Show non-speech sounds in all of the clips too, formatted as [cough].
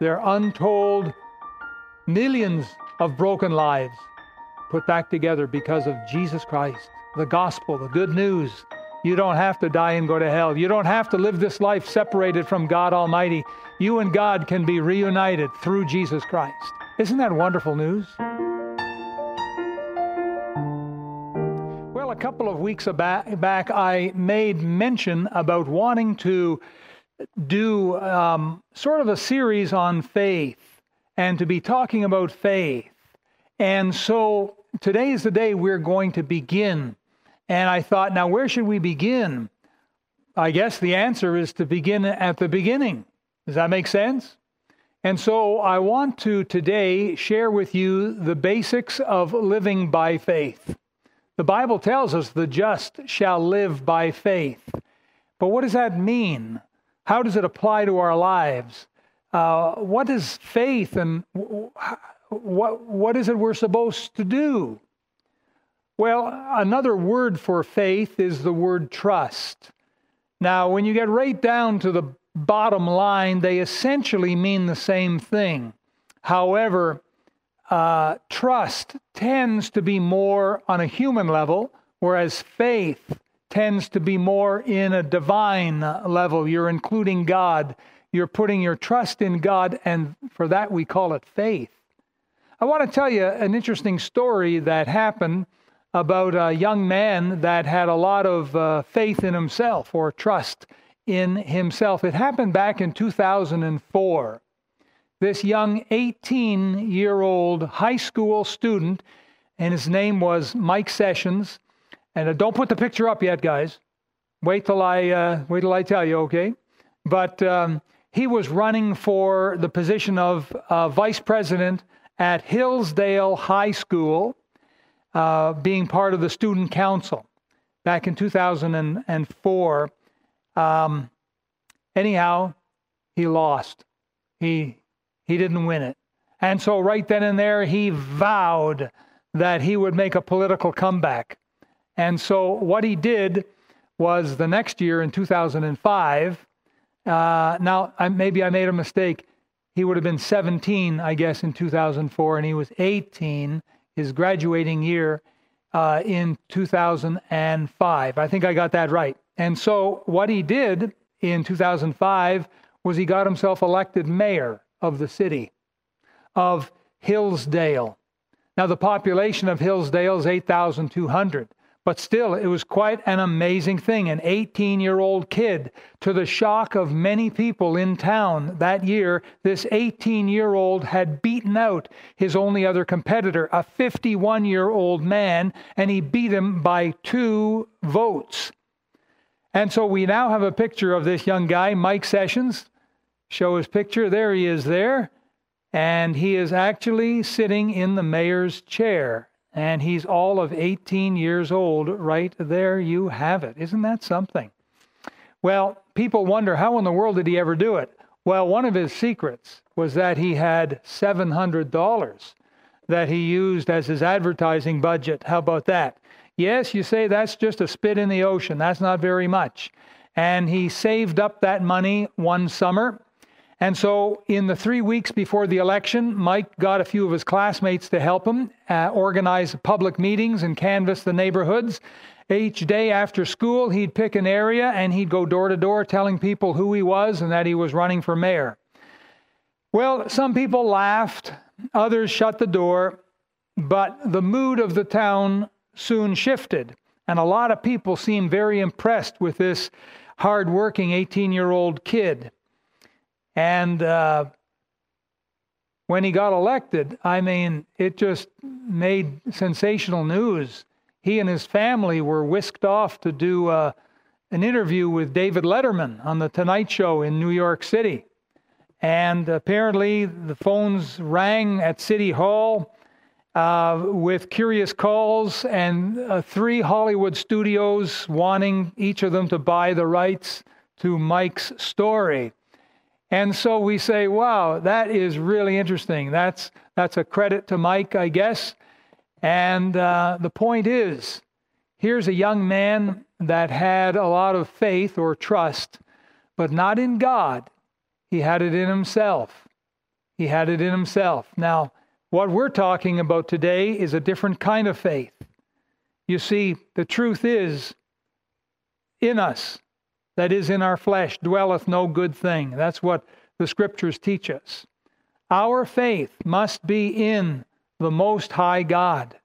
They're untold millions of broken lives put back together because of Jesus Christ, the gospel, the good news. You don't have to die and go to hell. You don't have to live this life separated from God Almighty. You and God can be reunited through Jesus Christ. Isn't that wonderful news? Well, a couple of weeks back, I made mention about wanting to do um, sort of a series on faith and to be talking about faith. And so today is the day we're going to begin. And I thought, now where should we begin? I guess the answer is to begin at the beginning. Does that make sense? And so I want to today share with you the basics of living by faith. The Bible tells us the just shall live by faith. But what does that mean? How does it apply to our lives? Uh, what is faith and what, what is it we're supposed to do? Well, another word for faith is the word trust. Now, when you get right down to the bottom line, they essentially mean the same thing. However, uh, trust tends to be more on a human level, whereas faith tends to be more in a divine level. You're including God, you're putting your trust in God, and for that we call it faith. I want to tell you an interesting story that happened about a young man that had a lot of uh, faith in himself or trust in himself. It happened back in 2004. This young 18 year old high school student, and his name was Mike Sessions. And uh, don't put the picture up yet, guys. Wait till I uh, wait till I tell you, okay? But um, he was running for the position of uh, vice president at Hillsdale High School, uh, being part of the student council back in 2004. Um, anyhow, he lost. He he didn't win it, and so right then and there he vowed that he would make a political comeback. And so what he did was the next year in 2005. Uh, now I, maybe I made a mistake he would have been 17, I guess, in 2004, and he was 18 his graduating year uh, in 2005. I think I got that right. And so, what he did in 2005 was he got himself elected mayor of the city of Hillsdale. Now, the population of Hillsdale is 8,200. But still, it was quite an amazing thing. An 18 year old kid, to the shock of many people in town that year, this 18 year old had beaten out his only other competitor, a 51 year old man, and he beat him by two votes. And so we now have a picture of this young guy, Mike Sessions. Show his picture. There he is there. And he is actually sitting in the mayor's chair and he's all of 18 years old. Right there, you have it. Isn't that something? Well, people wonder how in the world did he ever do it? Well, one of his secrets was that he had $700 that he used as his advertising budget. How about that? Yes, you say that's just a spit in the ocean. That's not very much. And he saved up that money one summer and so, in the three weeks before the election, Mike got a few of his classmates to help him uh, organize public meetings and canvass the neighborhoods. Each day after school, he'd pick an area and he'd go door to door telling people who he was and that he was running for mayor. Well, some people laughed, others shut the door, but the mood of the town soon shifted. And a lot of people seemed very impressed with this hardworking 18 year old kid. And uh, when he got elected, I mean, it just made sensational news. He and his family were whisked off to do uh, an interview with David Letterman on The Tonight Show in New York City. And apparently, the phones rang at City Hall uh, with curious calls, and uh, three Hollywood studios wanting each of them to buy the rights to Mike's story. And so we say, wow, that is really interesting. That's, that's a credit to Mike, I guess. And uh, the point is, here's a young man that had a lot of faith or trust, but not in God. He had it in himself. He had it in himself. Now, what we're talking about today is a different kind of faith. You see, the truth is in us, that is in our flesh, dwelleth no good thing. That's what the scriptures teach us. Our faith must be in the Most High God.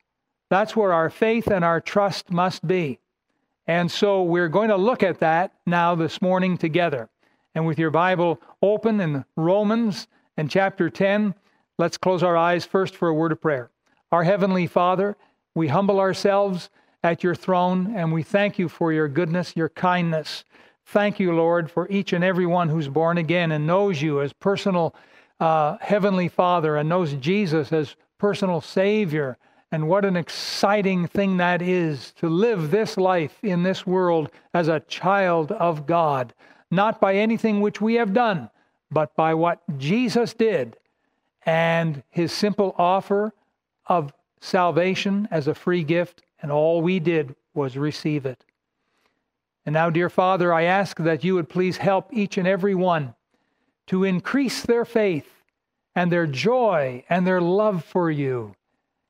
That's where our faith and our trust must be. And so we're going to look at that now this morning together. And with your Bible open in Romans and chapter 10, let's close our eyes first for a word of prayer. Our Heavenly Father, we humble ourselves at your throne and we thank you for your goodness, your kindness. Thank you, Lord, for each and every one who's born again and knows you as personal uh, Heavenly Father and knows Jesus as personal Savior. And what an exciting thing that is to live this life in this world as a child of God, not by anything which we have done, but by what Jesus did and his simple offer of salvation as a free gift. And all we did was receive it. And now, dear Father, I ask that you would please help each and every one to increase their faith and their joy and their love for you.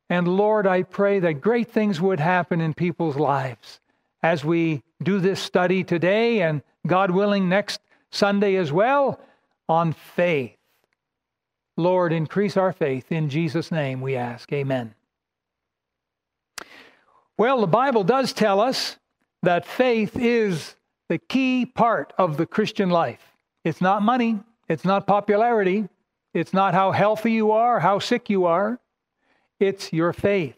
And Lord, I pray that great things would happen in people's lives as we do this study today and, God willing, next Sunday as well on faith. Lord, increase our faith. In Jesus' name we ask. Amen. Well, the Bible does tell us that faith is the key part of the Christian life. It's not money, it's not popularity, it's not how healthy you are, how sick you are. It's your faith.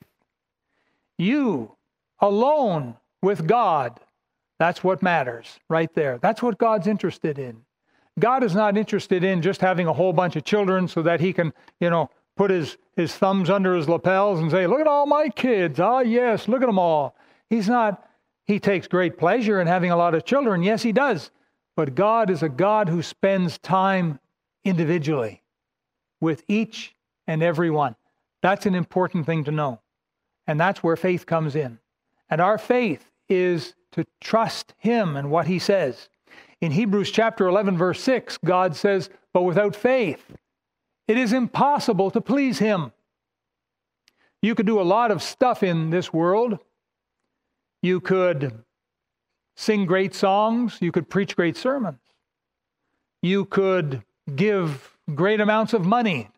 You alone with God, that's what matters right there. That's what God's interested in. God is not interested in just having a whole bunch of children so that he can, you know, put his, his thumbs under his lapels and say, Look at all my kids. Ah, yes, look at them all. He's not, he takes great pleasure in having a lot of children. Yes, he does. But God is a God who spends time individually with each and every one. That's an important thing to know. And that's where faith comes in. And our faith is to trust Him and what He says. In Hebrews chapter 11, verse 6, God says, But without faith, it is impossible to please Him. You could do a lot of stuff in this world. You could sing great songs. You could preach great sermons. You could give great amounts of money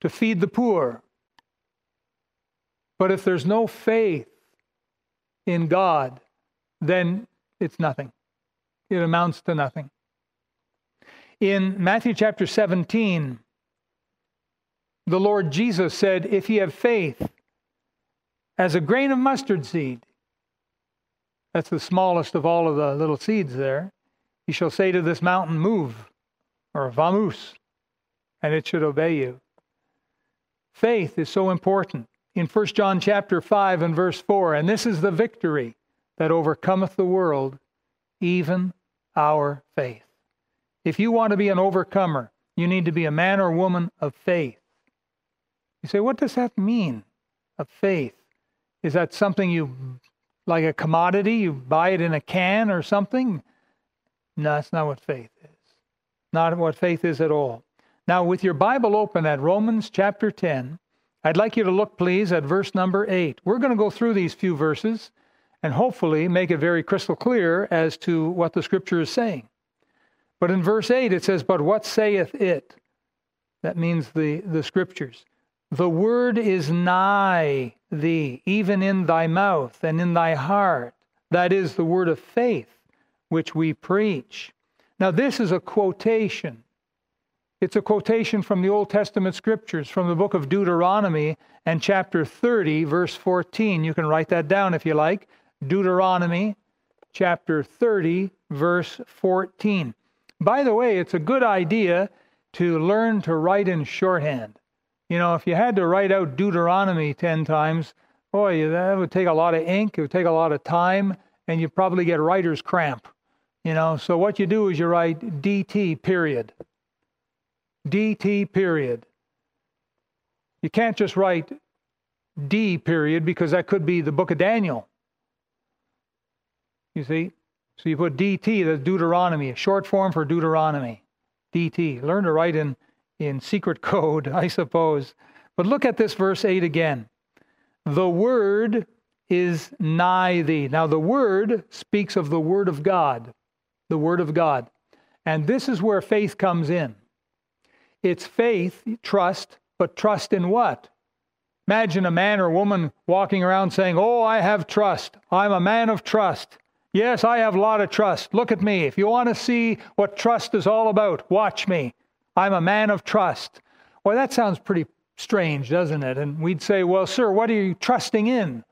to feed the poor. But if there's no faith in God, then it's nothing. It amounts to nothing. In Matthew chapter 17, the Lord Jesus said, If ye have faith as a grain of mustard seed, that's the smallest of all of the little seeds there, you shall say to this mountain, Move, or Vamus, and it should obey you. Faith is so important. In 1 John chapter 5 and verse 4, and this is the victory that overcometh the world, even our faith. If you want to be an overcomer, you need to be a man or woman of faith. You say, what does that mean, of faith? Is that something you, like a commodity, you buy it in a can or something? No, that's not what faith is. Not what faith is at all. Now, with your Bible open at Romans chapter 10, I'd like you to look, please, at verse number 8. We're going to go through these few verses and hopefully make it very crystal clear as to what the scripture is saying. But in verse 8, it says, But what saith it? That means the, the scriptures. The word is nigh thee, even in thy mouth and in thy heart. That is the word of faith which we preach. Now, this is a quotation it's a quotation from the Old Testament scriptures from the book of Deuteronomy and chapter 30, verse 14. You can write that down if you like. Deuteronomy chapter 30, verse 14. By the way, it's a good idea to learn to write in shorthand. You know, if you had to write out Deuteronomy 10 times, boy, that would take a lot of ink, it would take a lot of time, and you'd probably get writer's cramp. You know, so what you do is you write DT, period. DT period. You can't just write D period because that could be the book of Daniel. You see? So you put DT, that's Deuteronomy, a short form for Deuteronomy. DT. Learn to write in, in secret [laughs] code, I suppose. But look at this verse 8 again. The word is nigh thee. Now, the word speaks of the word of God, the word of God. And this is where faith comes in. It's faith, trust, but trust in what? Imagine a man or woman walking around saying, Oh, I have trust. I'm a man of trust. Yes, I have a lot of trust. Look at me. If you want to see what trust is all about, watch me. I'm a man of trust. Well, that sounds pretty strange, doesn't it? And we'd say, Well, sir, what are you trusting in?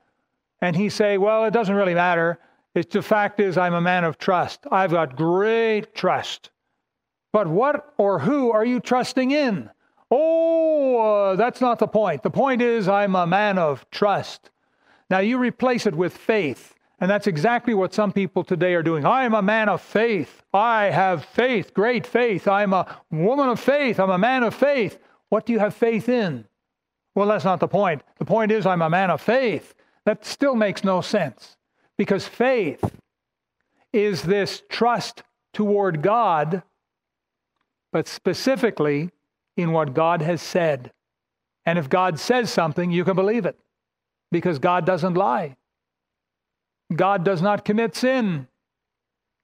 And he'd say, Well, it doesn't really matter. It's the fact is, I'm a man of trust. I've got great trust. But what or who are you trusting in? Oh, uh, that's not the point. The point is, I'm a man of trust. Now, you replace it with faith, and that's exactly what some people today are doing. I'm a man of faith. I have faith, great faith. I'm a woman of faith. I'm a man of faith. What do you have faith in? Well, that's not the point. The point is, I'm a man of faith. That still makes no sense because faith is this trust toward God, but specifically in what God has said. And if God says something, you can believe it because God doesn't lie. God does not commit sin.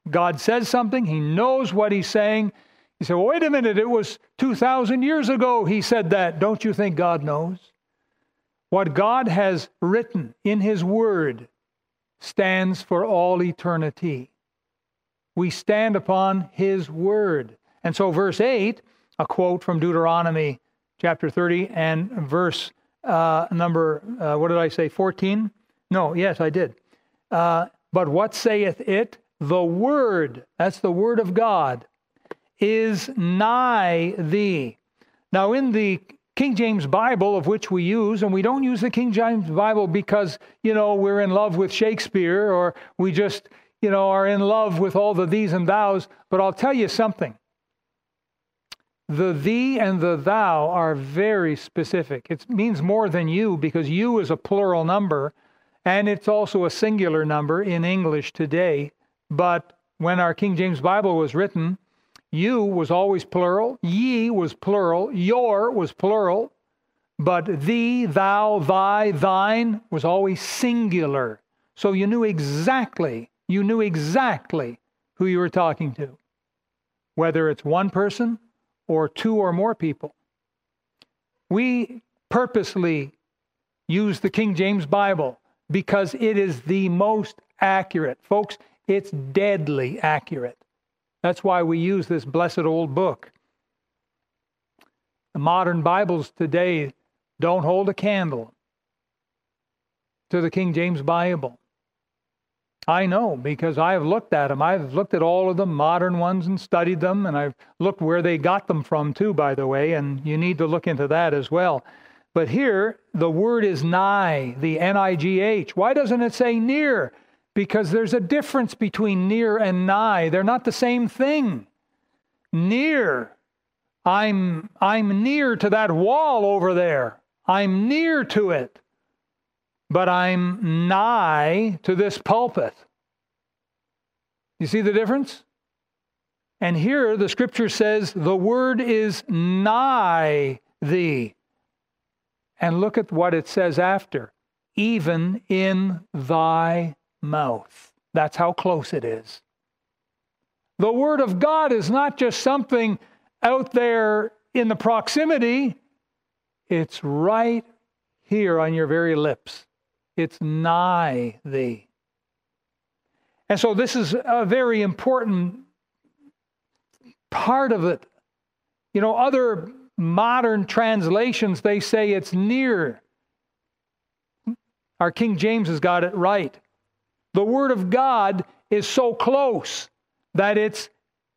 God says something, He knows what He's saying. You say, well, wait a minute, it was 2,000 years ago He said that. Don't you think God knows? What God has written in His Word stands for all eternity. We stand upon His Word. And so, verse 8 a quote from Deuteronomy chapter 30 and verse uh, number, uh, what did I say, 14? No, yes, I did. Uh, but what saith it? The word, that's the word of God, is nigh thee. Now, in the King James Bible, of which we use, and we don't use the King James Bible because, you know, we're in love with Shakespeare or we just, you know, are in love with all the these and thous. But I'll tell you something the thee and the thou are very specific. It means more than you because you is a plural number and it's also a singular number in English today. But when our King James Bible was written, you was always plural, ye was plural, your was plural, but thee, thou, thy, thine was always singular. So you knew exactly, you knew exactly who you were talking to. Whether it's one person or two or more people. We purposely use the King James Bible because it is the most accurate. Folks, it's deadly accurate. That's why we use this blessed old book. The modern Bibles today don't hold a candle to the King James Bible. I know because I have looked at them. I've looked at all of the modern ones and studied them, and I've looked where they got them from, too, by the way, and you need to look into that as well. But here, the word is nigh, the N I G H. Why doesn't it say near? Because there's a difference between near and nigh. They're not the same thing. Near, I'm, I'm near to that wall over there, I'm near to it but I'm nigh to this pulpit. You see the difference? And here the scripture says, the word is nigh thee. And look at what it says after even in thy mouth. That's how close it is. The Word of God is not just something out there in the proximity, it's right here on your very lips. It's nigh thee. And so this is a very important part of it. You know, other modern translations, they say it's near. Our King James has got it right. The Word of God is so close that it's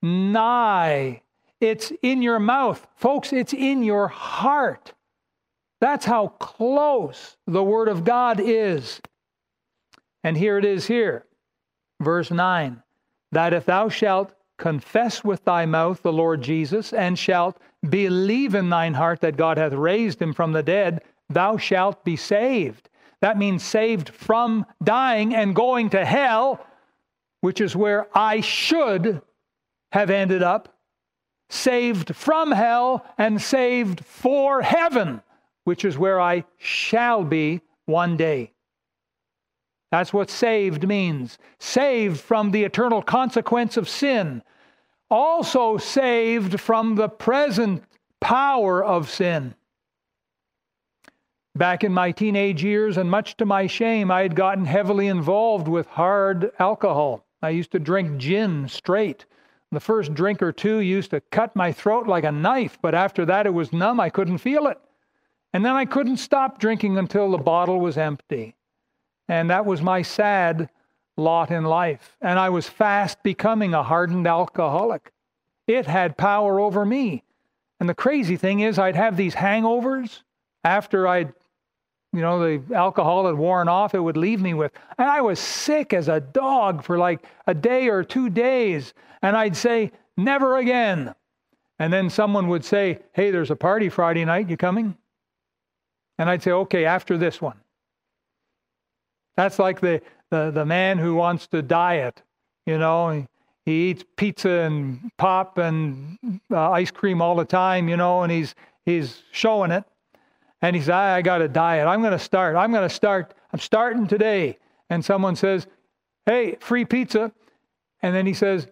nigh. It's in your mouth. Folks, it's in your heart. That's how close the Word of God is. And here it is here, verse 9 that if thou shalt confess with thy mouth the Lord Jesus, and shalt believe in thine heart that God hath raised him from the dead, thou shalt be saved. That means saved from dying and going to hell, which is where I should have ended up. saved from hell and saved for heaven, which is where I shall be one day. That's what saved means. Saved from the eternal consequence of sin. Also saved from the present power of sin. Back in my teenage years, and much to my shame, I had gotten heavily involved with hard alcohol. I used to drink gin straight. The first drink or two used to cut my throat like a knife, but after that it was numb. I couldn't feel it. And then I couldn't stop drinking until the bottle was empty. And that was my sad lot in life. And I was fast becoming a hardened alcoholic. It had power over me. And the crazy thing is, I'd have these hangovers after I'd, you know, the alcohol had worn off, it would leave me with. And I was sick as a dog for like a day or two days. And I'd say, never again. And then someone would say, hey, there's a party Friday night. You coming? And I'd say, okay, after this one. That's like the, the, the man who wants to diet, you know, he, he eats pizza and pop and uh, ice cream all the time, you know, and he's, he's showing it. And he says, I, I got a diet. I'm going to start. I'm going to start. I'm starting today. And someone says, hey, free pizza. And then he says,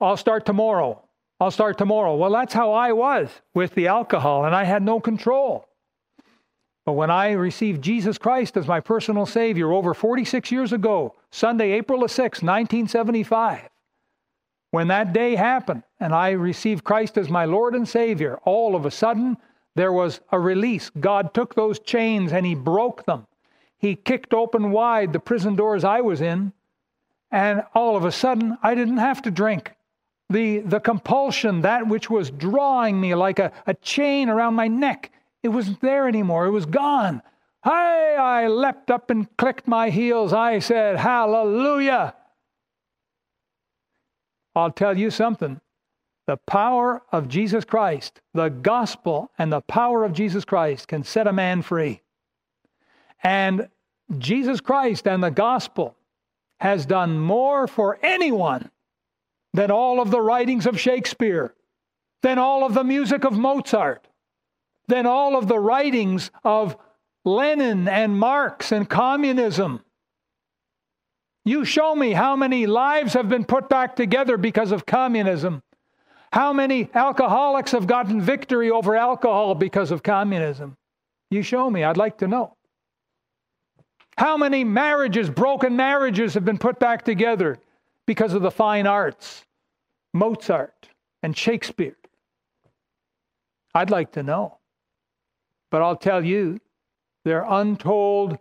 I'll start tomorrow. I'll start tomorrow. Well, that's how I was with the alcohol, and I had no control. But when I received Jesus Christ as my personal Savior over 46 years ago, Sunday, April 6, 1975, when that day happened and I received Christ as my Lord and Savior, all of a sudden there was a release. God took those chains and He broke them. He kicked open wide the prison doors I was in, and all of a sudden I didn't have to drink. The, the compulsion, that which was drawing me like a, a chain around my neck, it wasn't there anymore. It was gone. Hey, I leapt up and clicked my heels. I said, Hallelujah. I'll tell you something. The power of Jesus Christ, the gospel and the power of Jesus Christ can set a man free. And Jesus Christ and the gospel has done more for anyone than all of the writings of Shakespeare, than all of the music of Mozart, than all of the writings of Lenin and Marx and communism. You show me how many lives have been put back together because of communism. How many alcoholics have gotten victory over alcohol because of communism? You show me. I'd like to know. How many marriages, broken marriages, have been put back together because of the fine arts? Mozart and Shakespeare. I'd like to know. But I'll tell you, there are untold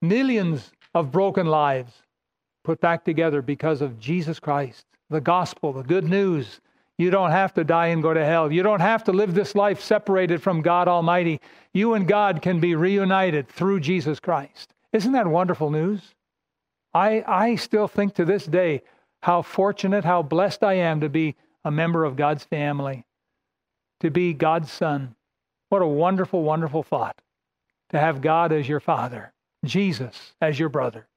millions of broken lives put back together because of Jesus Christ, the gospel, the good news. You don't have to die and go to hell. You don't have to live this life separated from God Almighty. You and God can be reunited through Jesus Christ. Isn't that wonderful news? I, I still think to this day how fortunate, how blessed I am to be a member of God's family, to be God's son. What a wonderful, wonderful thought to have God as your father, Jesus as your brother.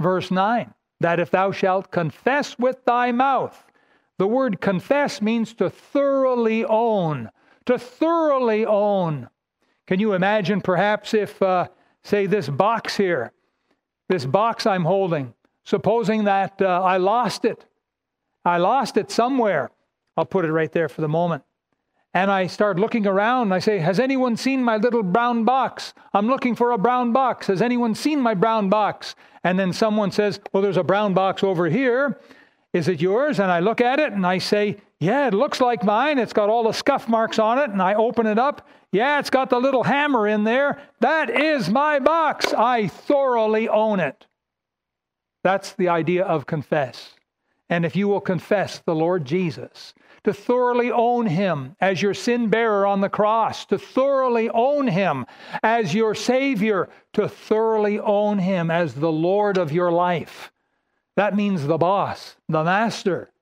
Verse 9 that if thou shalt confess with thy mouth, the word confess means to thoroughly own, to thoroughly own. Can you imagine perhaps if, uh, say, this box here, this box I'm holding, supposing that uh, I lost it, I lost it somewhere. I'll put it right there for the moment and I start looking around I say, Has anyone seen my little brown box? I'm looking for a brown box. Has anyone seen my brown box? And then someone says, Well, there's a brown box over here. Is it yours? And I look at it and I say, Yeah, it looks like mine. It's got all the scuff marks on it. And I open it up. Yeah, it's got the little hammer in there. That is my box. I thoroughly own it. That's the idea of confess. And if you will confess the Lord Jesus, to thoroughly own Him as your sin bearer on the cross, to thoroughly own Him as your Savior, to thoroughly own Him as the Lord of your life. That means the boss, the master.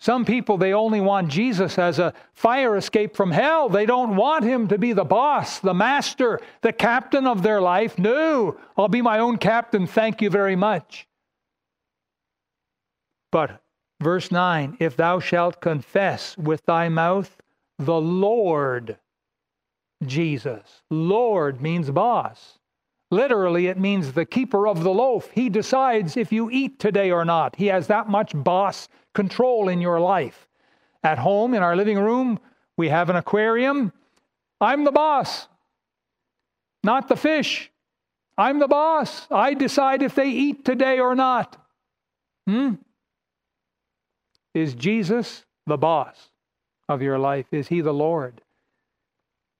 Some people, they only want Jesus as a fire escape from hell. They don't want him to be the boss, the master, the captain of their life. No, I'll be my own captain. Thank you very much. But Verse 9 If thou shalt confess with thy mouth the Lord Jesus. Lord means boss. Literally, it means the keeper of the loaf. He decides if you eat today or not. He has that much boss control in your life. At home, in our living room, we have an aquarium. I'm the boss, not the fish. I'm the boss. I decide if they eat today or not. Hmm? Is Jesus the boss of your life? Is he the Lord?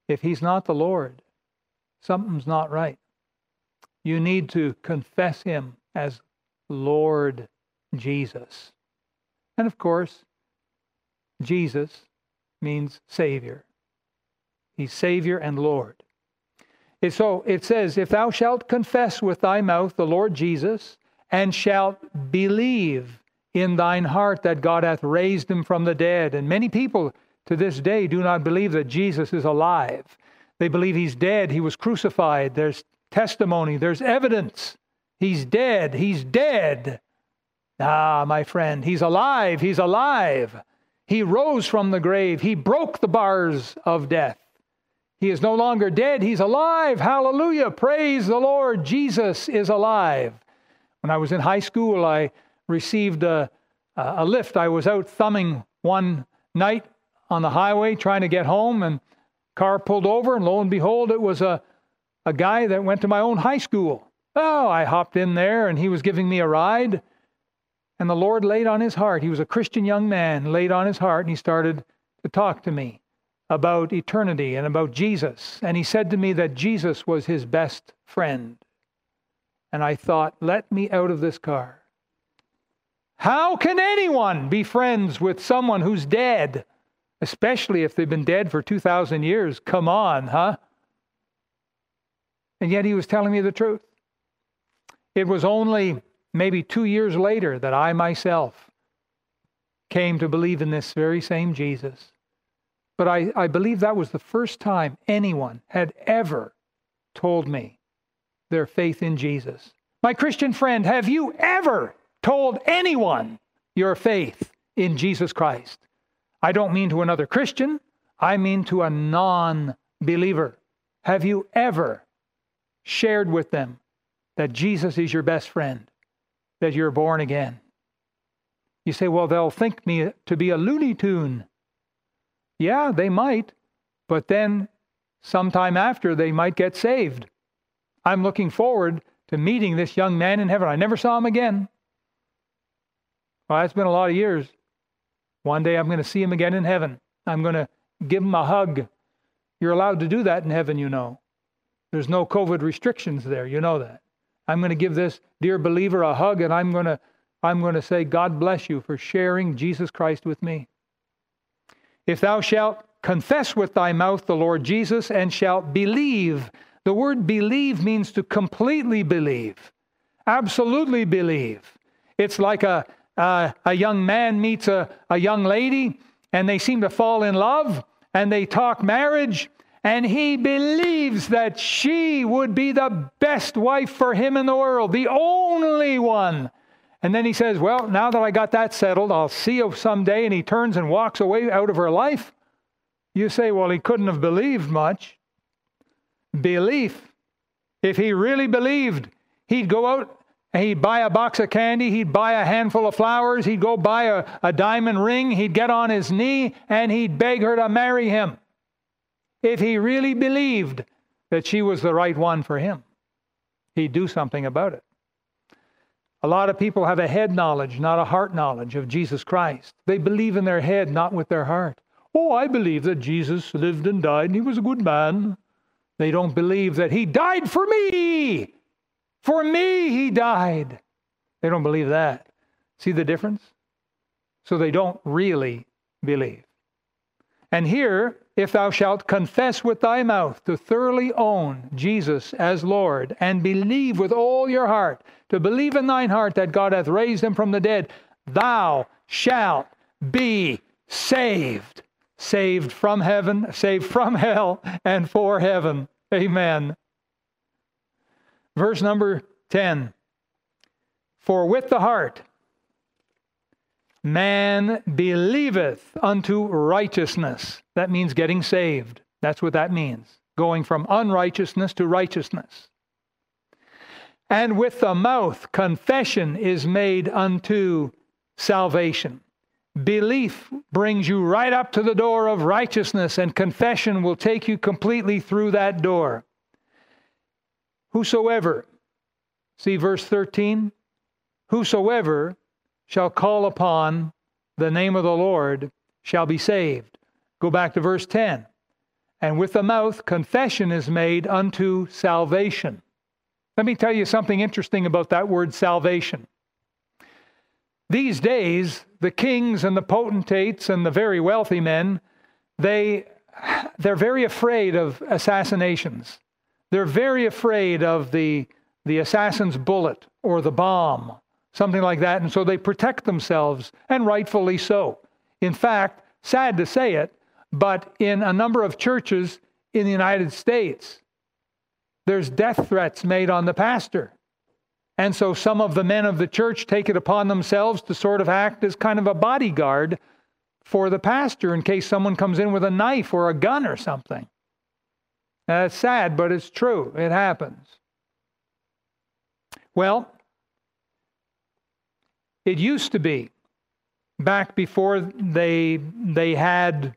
If he's not the Lord, something's not right. You need to confess him as Lord Jesus. And of course, Jesus means Savior. He's Savior and Lord. And so it says, If thou shalt confess with thy mouth the Lord Jesus, and shalt believe in thine heart that God hath raised him from the dead. And many people to this day do not believe that Jesus is alive. They believe he's dead, he was crucified. There's testimony, there's evidence. He's dead, he's dead. Ah, my friend, he's alive, he's alive. He rose from the grave, he broke the bars of death. He is no longer dead, he's alive. Hallelujah. Praise the Lord. Jesus is alive. When I was in high school, I received a, a lift. I was out thumbing one night on the highway trying to get home, and car pulled over, and lo and behold, it was a, a guy that went to my own high school. Oh, I hopped in there, and he was giving me a ride. And the Lord laid on his heart, he was a Christian young man, laid on his heart, and he started to talk to me about eternity and about Jesus. And he said to me that Jesus was his best friend. And I thought, let me out of this car. How can anyone be friends with someone who's dead? especially if they've been dead for 2,000 years. Come on, huh? And yet he was telling me the truth. It was only maybe two years later that I myself came to believe in this very same Jesus. But I, I believe that was the first time anyone had ever told me their faith in Jesus. My Christian friend, have you ever told anyone your faith in Jesus Christ? I don't mean to another Christian, I mean to a non believer. Have you ever shared with them that Jesus is your best friend, that you're born again? You say, well, they'll think me to be a Looney Tune. Yeah, they might, but then sometime after they might get saved. I'm looking forward to meeting this young man in heaven. I never saw him again. Well, that's been a lot of years. One day I'm going to see him again in heaven. I'm going to give him a hug. You're allowed to do that in heaven, you know. There's no COVID restrictions there. You know that. I'm going to give this dear believer a hug and I'm going to I'm going to say God bless you for sharing Jesus Christ with me. If thou shalt confess with thy mouth the Lord Jesus and shalt believe. The word believe means to completely believe. Absolutely believe. It's like a uh, a young man meets a, a young lady and they seem to fall in love and they talk marriage and he believes that she would be the best wife for him in the world, the only one. And then he says, Well, now that I got that settled, I'll see you someday. And he turns and walks away out of her life. You say, Well, he couldn't have believed much. Belief. If he really believed, he'd go out He'd buy a box of candy, he'd buy a handful of flowers, he'd go buy a, a diamond ring, he'd get on his knee, and he'd beg her to marry him. If he really believed that she was the right one for him, he'd do something about it. A lot of people have a head knowledge, not a heart knowledge of Jesus Christ. They believe in their head, not with their heart. Oh, I believe that Jesus lived and died and he was a good man. They don't believe that he died for me for me, he died. They don't believe that. See the difference? So they don't really believe. And here, if thou shalt confess with thy mouth to thoroughly own Jesus as Lord, and believe with all your heart, to believe in thine heart that God hath raised him from the dead, thou shalt be saved. Saved from heaven, saved from hell, and for heaven. Amen. Verse number 10 For with the heart man believeth unto righteousness. That means getting saved. That's what that means. Going from unrighteousness to righteousness. And with the mouth, confession is made unto salvation. Belief brings you right up to the door of righteousness, and confession will take you completely through that door. Whosoever, see verse 13, whosoever shall call upon the name of the Lord shall be saved. Go back to verse 10. And with the mouth, confession is made unto salvation. Let me tell you something interesting about that word salvation. These days, the kings and the potentates and the very wealthy men, they, they're very afraid of assassinations. They're very afraid of the, the assassin's bullet or the bomb, something like that. And so they protect themselves, and rightfully so. In fact, sad to say it, but in a number of churches in the United States, there's death threats made on the pastor. And so some of the men of the church take it upon themselves to sort of act as kind of a bodyguard for the pastor in case someone comes in with a knife or a gun or something. That's sad, but it's true. It happens. Well, it used to be back before they they had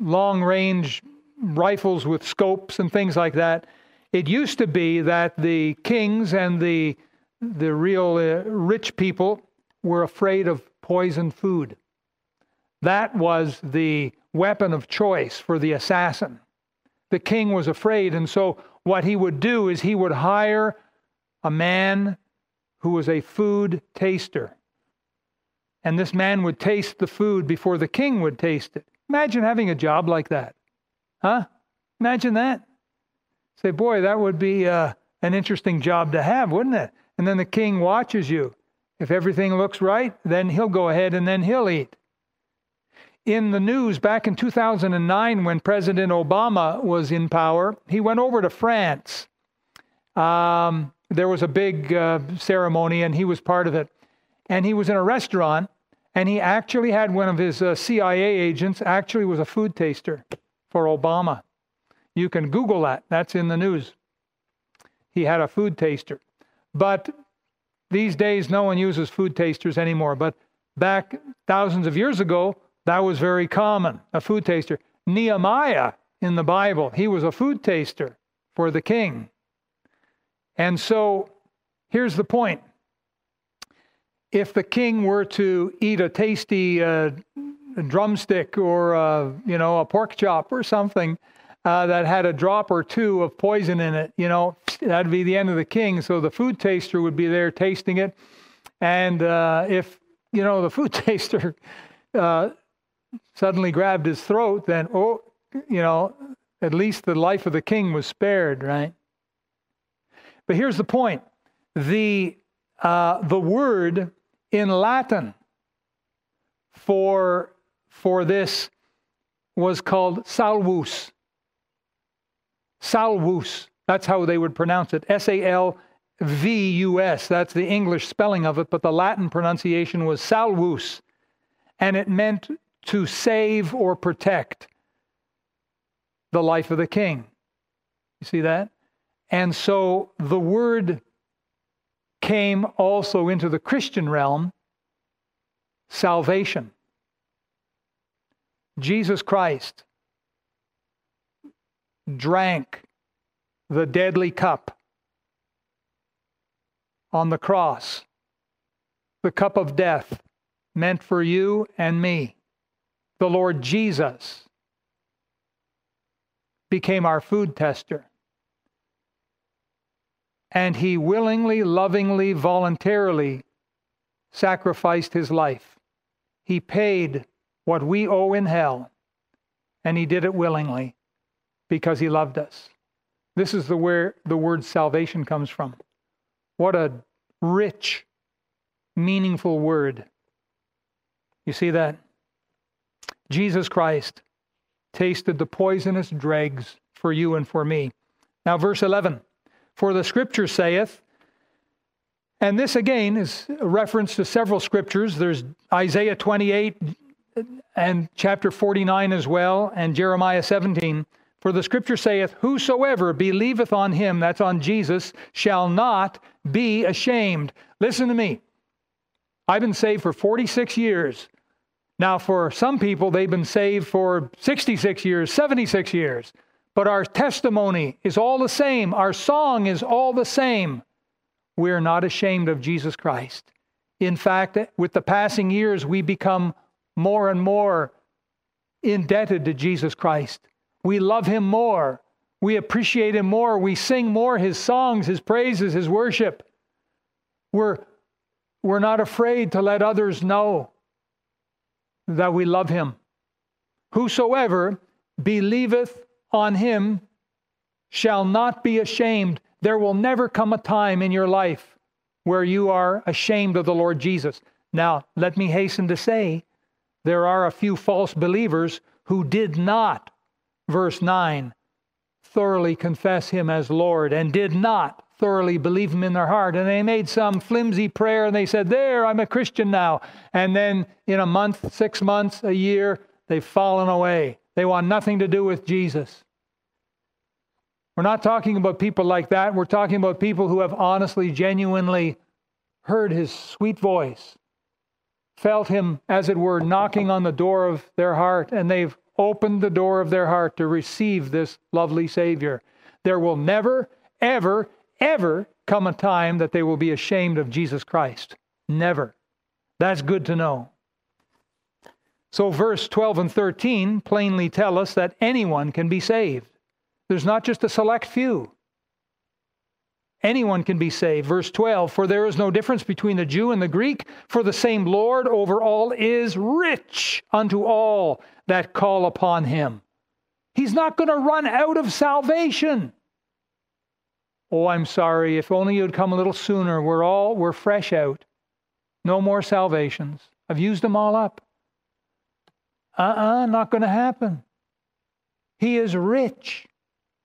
long range rifles with scopes and things like that it used to be that the kings and the, the real uh, rich people were afraid of poisoned food. That was the weapon of choice for the assassin. The king was afraid, and so what he would do is he would hire a man who was a food taster. And this man would taste the food before the king would taste it. Imagine having a job like that. Huh? Imagine that. Say, boy, that would be uh, an interesting job to have, wouldn't it? And then the king watches you. If everything looks right, then he'll go ahead and then he'll eat. In the news back in 2009, when President Obama was in power, he went over to France. Um, there was a big uh, ceremony, and he was part of it. And he was in a restaurant, and he actually had one of his uh, CIA agents, actually was a food taster for Obama. You can Google that. That's in the news. He had a food taster. But these days, no one uses food tasters anymore. But back thousands of years ago, that was very common a food taster. Nehemiah in the Bible, he was a food taster for the king. And so here's the point if the king were to eat a tasty uh, drumstick or uh, you know a pork chop or something uh, that had a drop or two of poison in it, you know, that'd be the end of the king. So the food taster would be there tasting it. And uh, if, you know, the food [laughs] taster uh, suddenly grabbed his throat, then, oh, you know, at least the life of the king was spared, right? But here's the point the, uh, the word in Latin for, for this was called salvus. Salvus. That's how they would pronounce it. S A L V U S. That's the English spelling of it, but the Latin pronunciation was salvus. And it meant to save or protect the life of the king. You see that? And so the word came also into the Christian realm salvation. Jesus Christ drank the deadly cup on the cross, the cup of death meant for you and me. The Lord Jesus became our food tester. And he willingly, lovingly, voluntarily sacrificed his life. He paid what we owe in hell, and he did it willingly because he loved us. This is the where the word salvation comes from. What a rich, meaningful word. You see that? Jesus Christ tasted the poisonous dregs for you and for me. Now, verse 11 For the scripture saith, And this again is a reference to several scriptures. There's Isaiah 28 and chapter 49 as well, and Jeremiah 17. For the scripture saith, Whosoever believeth on him, that's on Jesus, shall not be ashamed. Listen to me. I've been saved for 46 years. Now, for some people, they've been saved for 66 years, 76 years. But our testimony is all the same. Our song is all the same we are not ashamed of Jesus Christ. In fact, with the passing years, we become more and more indebted to Jesus Christ. We love him more. We appreciate him more. We sing more his songs, his praises, his worship. We're, we're not afraid to let others know that we love him. Whosoever believeth on him shall not be ashamed. There will never come a time in your life where you are ashamed of the Lord Jesus. Now, let me hasten to say there are a few false believers who did not, verse 9, thoroughly confess him as Lord and did not thoroughly believe him in their heart. And they made some flimsy prayer and they said, There, I'm a Christian now. And then in a month, six months, a year, they've fallen away. They want nothing to do with Jesus. We're not talking about people like that. We're talking about people who have honestly, genuinely heard his sweet voice, felt him, as it were, knocking on the door of their heart, and they've opened the door of their heart to receive this lovely Savior. There will never, ever, ever come a time that they will be ashamed of Jesus Christ. Never. That's good to know. So, verse 12 and 13 plainly tell us that anyone can be saved. There's not just a select few. Anyone can be saved. Verse 12 For there is no difference between the Jew and the Greek, for the same Lord over all is rich unto all that call upon him. He's not going to run out of salvation. Oh, I'm sorry. If only you'd come a little sooner. We're all, we're fresh out. No more salvations. I've used them all up. Uh uh-uh, uh not going to happen. He is rich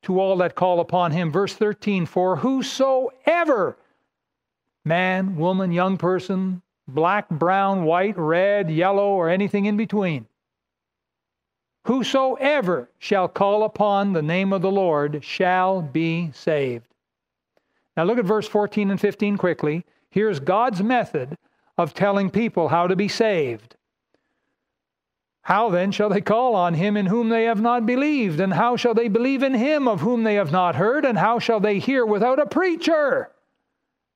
to all that call upon him. Verse 13 For whosoever, man, woman, young person, black, brown, white, red, yellow, or anything in between, whosoever shall call upon the name of the Lord shall be saved. Now look at verse 14 and 15 quickly. Here's God's method of telling people how to be saved. How then shall they call on him in whom they have not believed? And how shall they believe in him of whom they have not heard? And how shall they hear without a preacher?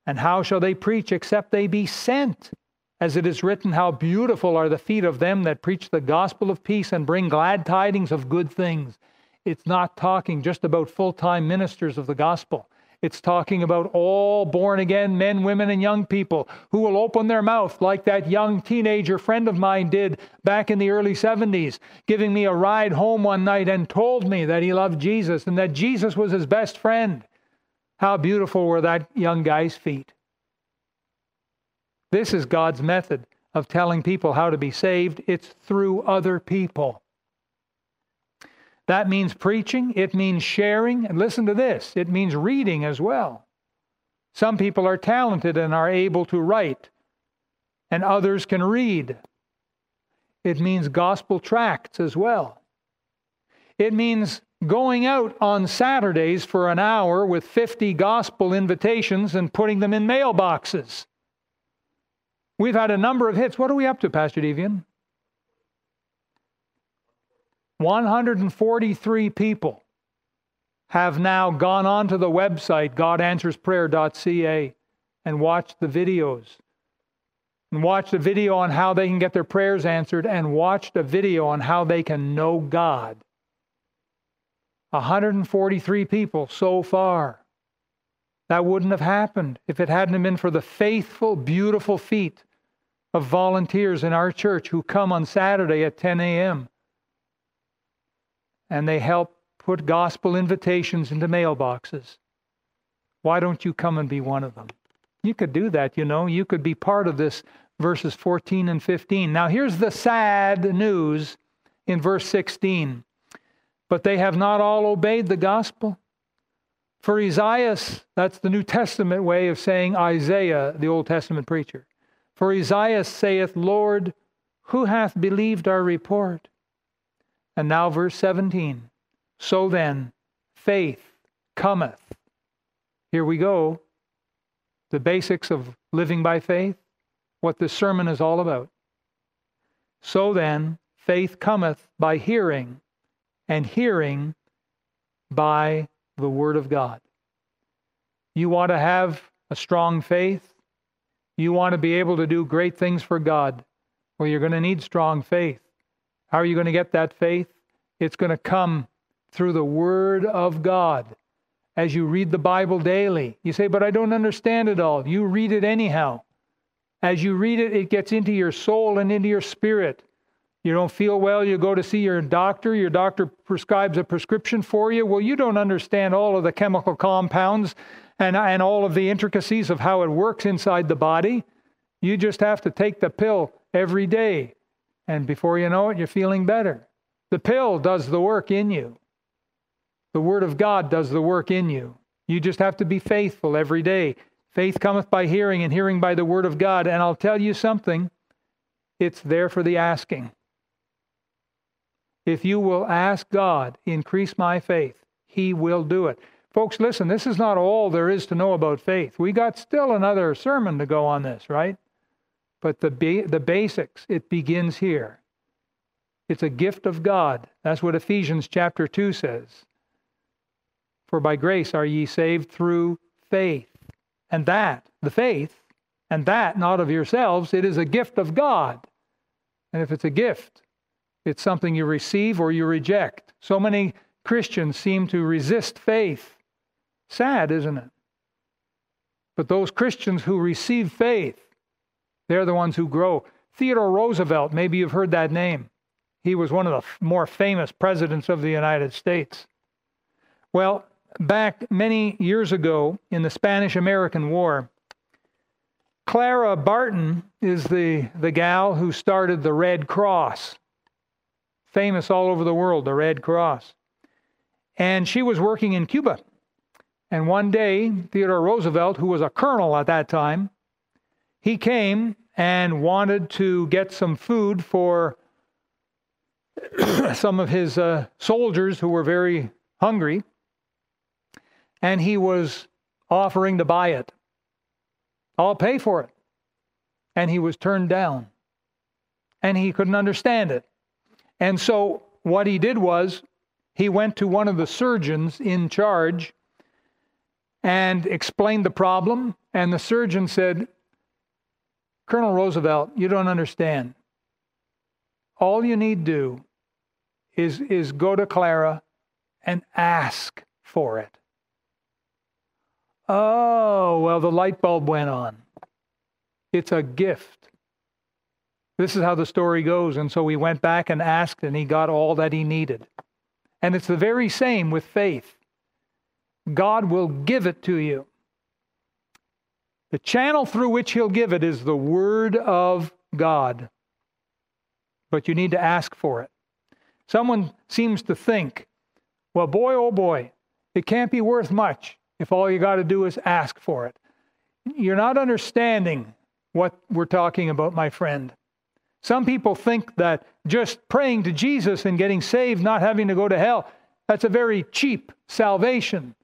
And how shall they preach except they be sent? As it is written, How beautiful are the feet of them that preach the gospel of peace and bring glad tidings of good things. It's not talking just about full time ministers of the gospel. It's talking about all born again men, women, and young people who will open their mouth like that young teenager friend of mine did back in the early 70s, giving me a ride home one night and told me that he loved Jesus and that Jesus was his best friend. How beautiful were that young guy's feet. This is God's method of telling people how to be saved. It's through other people. That means preaching, it means sharing, and listen to this it means reading as well. Some people are talented and are able to write, and others can read. It means gospel tracts as well. It means going out on Saturdays for an hour with 50 gospel invitations and putting them in mailboxes. We've had a number of hits. What are we up to, Pastor Devian? 143 people have now gone onto the website, godanswersprayer.ca, and watched the videos. And watched a video on how they can get their prayers answered, and watched a video on how they can know God. 143 people so far. That wouldn't have happened if it hadn't been for the faithful, beautiful feet of volunteers in our church who come on Saturday at 10 a.m and they help put gospel invitations into mailboxes. Why don't you come and be one of them? You could do that, you know. You could be part of this verses 14 and 15. Now, here's the sad news in verse 16. But they have not all obeyed the gospel. For Esaias, that's the New Testament way of saying Isaiah, the Old Testament preacher. For Esaias saith, Lord, who hath believed our report? And now, verse 17. So then, faith cometh. Here we go. The basics of living by faith, what this sermon is all about. So then, faith cometh by hearing, and hearing by the Word of God. You want to have a strong faith? You want to be able to do great things for God? Well, you're going to need strong faith. How are you going to get that faith? It's going to come through the Word of God as you read the Bible daily. You say, but I don't understand it all. You read it anyhow. As you read it, it gets into your soul and into your spirit. You don't feel well, you go to see your doctor. Your doctor prescribes a prescription for you. Well, you don't understand all of the chemical compounds and, and all of the intricacies of how it works inside the body. You just have to take the pill every day. And before you know it, you're feeling better. The pill does the work in you. The Word of God does the work in you. You just have to be faithful every day. Faith cometh by hearing, and hearing by the Word of God. And I'll tell you something it's there for the asking. If you will ask God, increase my faith, He will do it. Folks, listen, this is not all there is to know about faith. We got still another sermon to go on this, right? But the, the basics, it begins here. It's a gift of God. That's what Ephesians chapter 2 says. For by grace are ye saved through faith. And that, the faith, and that not of yourselves, it is a gift of God. And if it's a gift, it's something you receive or you reject. So many Christians seem to resist faith. Sad, isn't it? But those Christians who receive faith, they're the ones who grow. Theodore Roosevelt, maybe you've heard that name. He was one of the more famous presidents of the United States. Well, back many years ago in the Spanish American War, Clara Barton is the, the gal who started the Red Cross famous all over the world, the Red Cross. And she was working in Cuba. And one day, Theodore Roosevelt, who was a colonel at that time, he came and wanted to get some food for [clears throat] some of his uh, soldiers who were very hungry. And he was offering to buy it. I'll pay for it. And he was turned down. And he couldn't understand it. And so what he did was he went to one of the surgeons in charge and explained the problem. And the surgeon said, Colonel Roosevelt, you don't understand. All you need do is, is go to Clara and ask for it. Oh, well, the light bulb went on. It's a gift. This is how the story goes. And so he went back and asked, and he got all that he needed. And it's the very same with faith. God will give it to you. The channel through which he'll give it is the Word of God. But you need to ask for it. Someone seems to think, well, boy, oh boy, it can't be worth much if all you got to do is ask for it. You're not understanding what we're talking about, my friend. Some people think that just praying to Jesus and getting saved, not having to go to hell, that's a very cheap salvation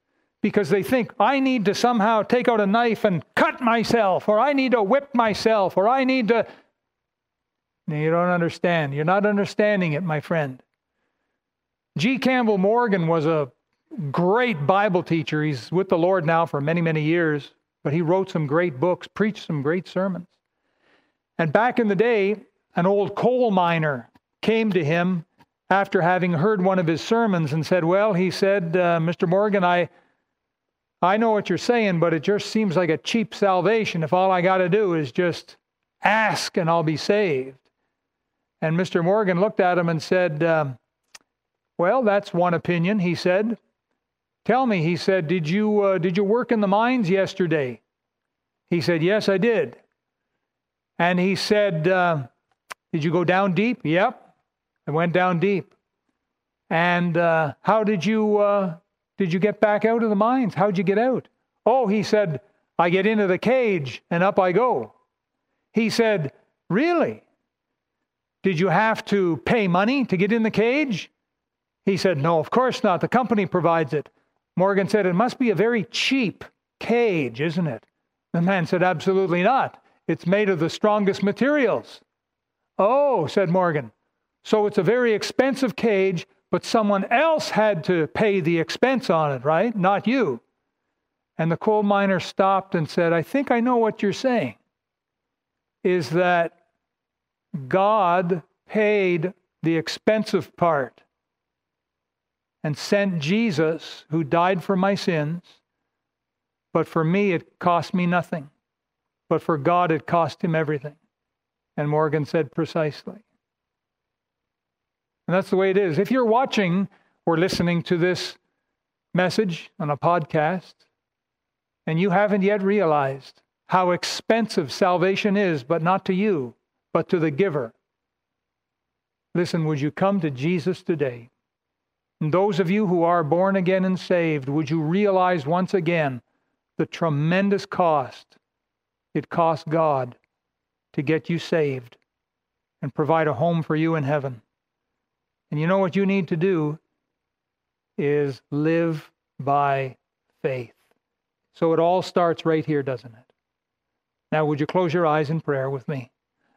because they think I need to somehow take out a knife and cut myself, or I need to whip myself, or I need to. you don't understand. You're not understanding it, my friend. G. Campbell Morgan was a great Bible teacher. He's with the Lord now for many, many years, but he wrote some great books, preached some great sermons. And back in the day, an old coal miner came to him after having heard one of his sermons and said, Well, he said, uh, Mr. Morgan, I, I know what you're saying, but it just seems like a cheap salvation if all I got to do is just ask and I'll be saved. And Mr. Morgan looked at him and said, um, Well, that's one opinion, he said. Tell me, he said, did you, uh, did you work in the mines yesterday? He said, Yes, I did. And he said, uh, did you go down deep? Yep. I went down deep. And uh, how did you uh, did you get back out of the mines? How'd you get out? Oh, he said, I get into the cage and up I go. He said, Really? Did you have to pay money to get in the cage? He said, No, of course not. The company provides it. Morgan said, It must be a very cheap cage, isn't it? The man said, Absolutely not. It's made of the strongest materials. Oh, said Morgan. So it's a very expensive cage, but someone else had to pay the expense on it, right? Not you. And the coal miner stopped and said, I think I know what you're saying. Is that God paid the expensive part and sent Jesus, who died for my sins, but for me it cost me nothing. But for God it cost him everything. And Morgan said precisely. And that's the way it is. If you're watching or listening to this message on a podcast and you haven't yet realized how expensive salvation is, but not to you, but to the giver, listen, would you come to Jesus today? And those of you who are born again and saved, would you realize once again the tremendous cost it cost God to get you saved and provide a home for you in heaven? And you know what you need to do is live by faith. So it all starts right here, doesn't it? Now, would you close your eyes in prayer with me?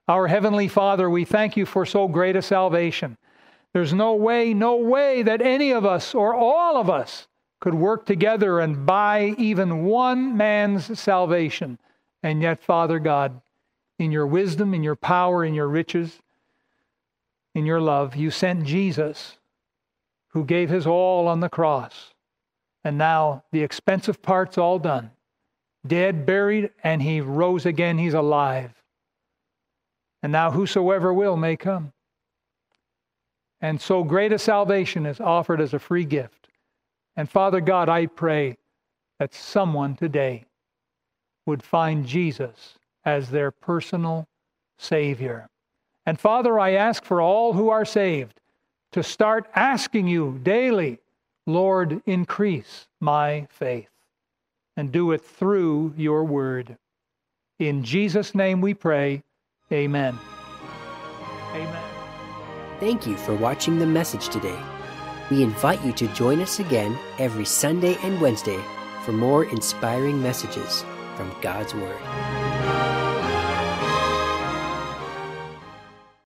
Our Heavenly Father, we thank you for so great a salvation. There's no way, no way that any of us or all of us could work together and buy even one man's salvation. And yet, Father God, in your wisdom, in your power, in your riches, in your love, you sent Jesus, who gave his all on the cross. And now the expensive part's all done. Dead, buried, and he rose again. He's alive. And now whosoever will may come. And so great a salvation is offered as a free gift. And Father God, I pray that someone today would find Jesus as their personal Savior. And Father, I ask for all who are saved to start asking you daily, Lord, increase my faith, and do it through your word. In Jesus' name we pray. Amen. Amen. Thank you for watching the message today. We invite you to join us again every Sunday and Wednesday for more inspiring messages from God's Word.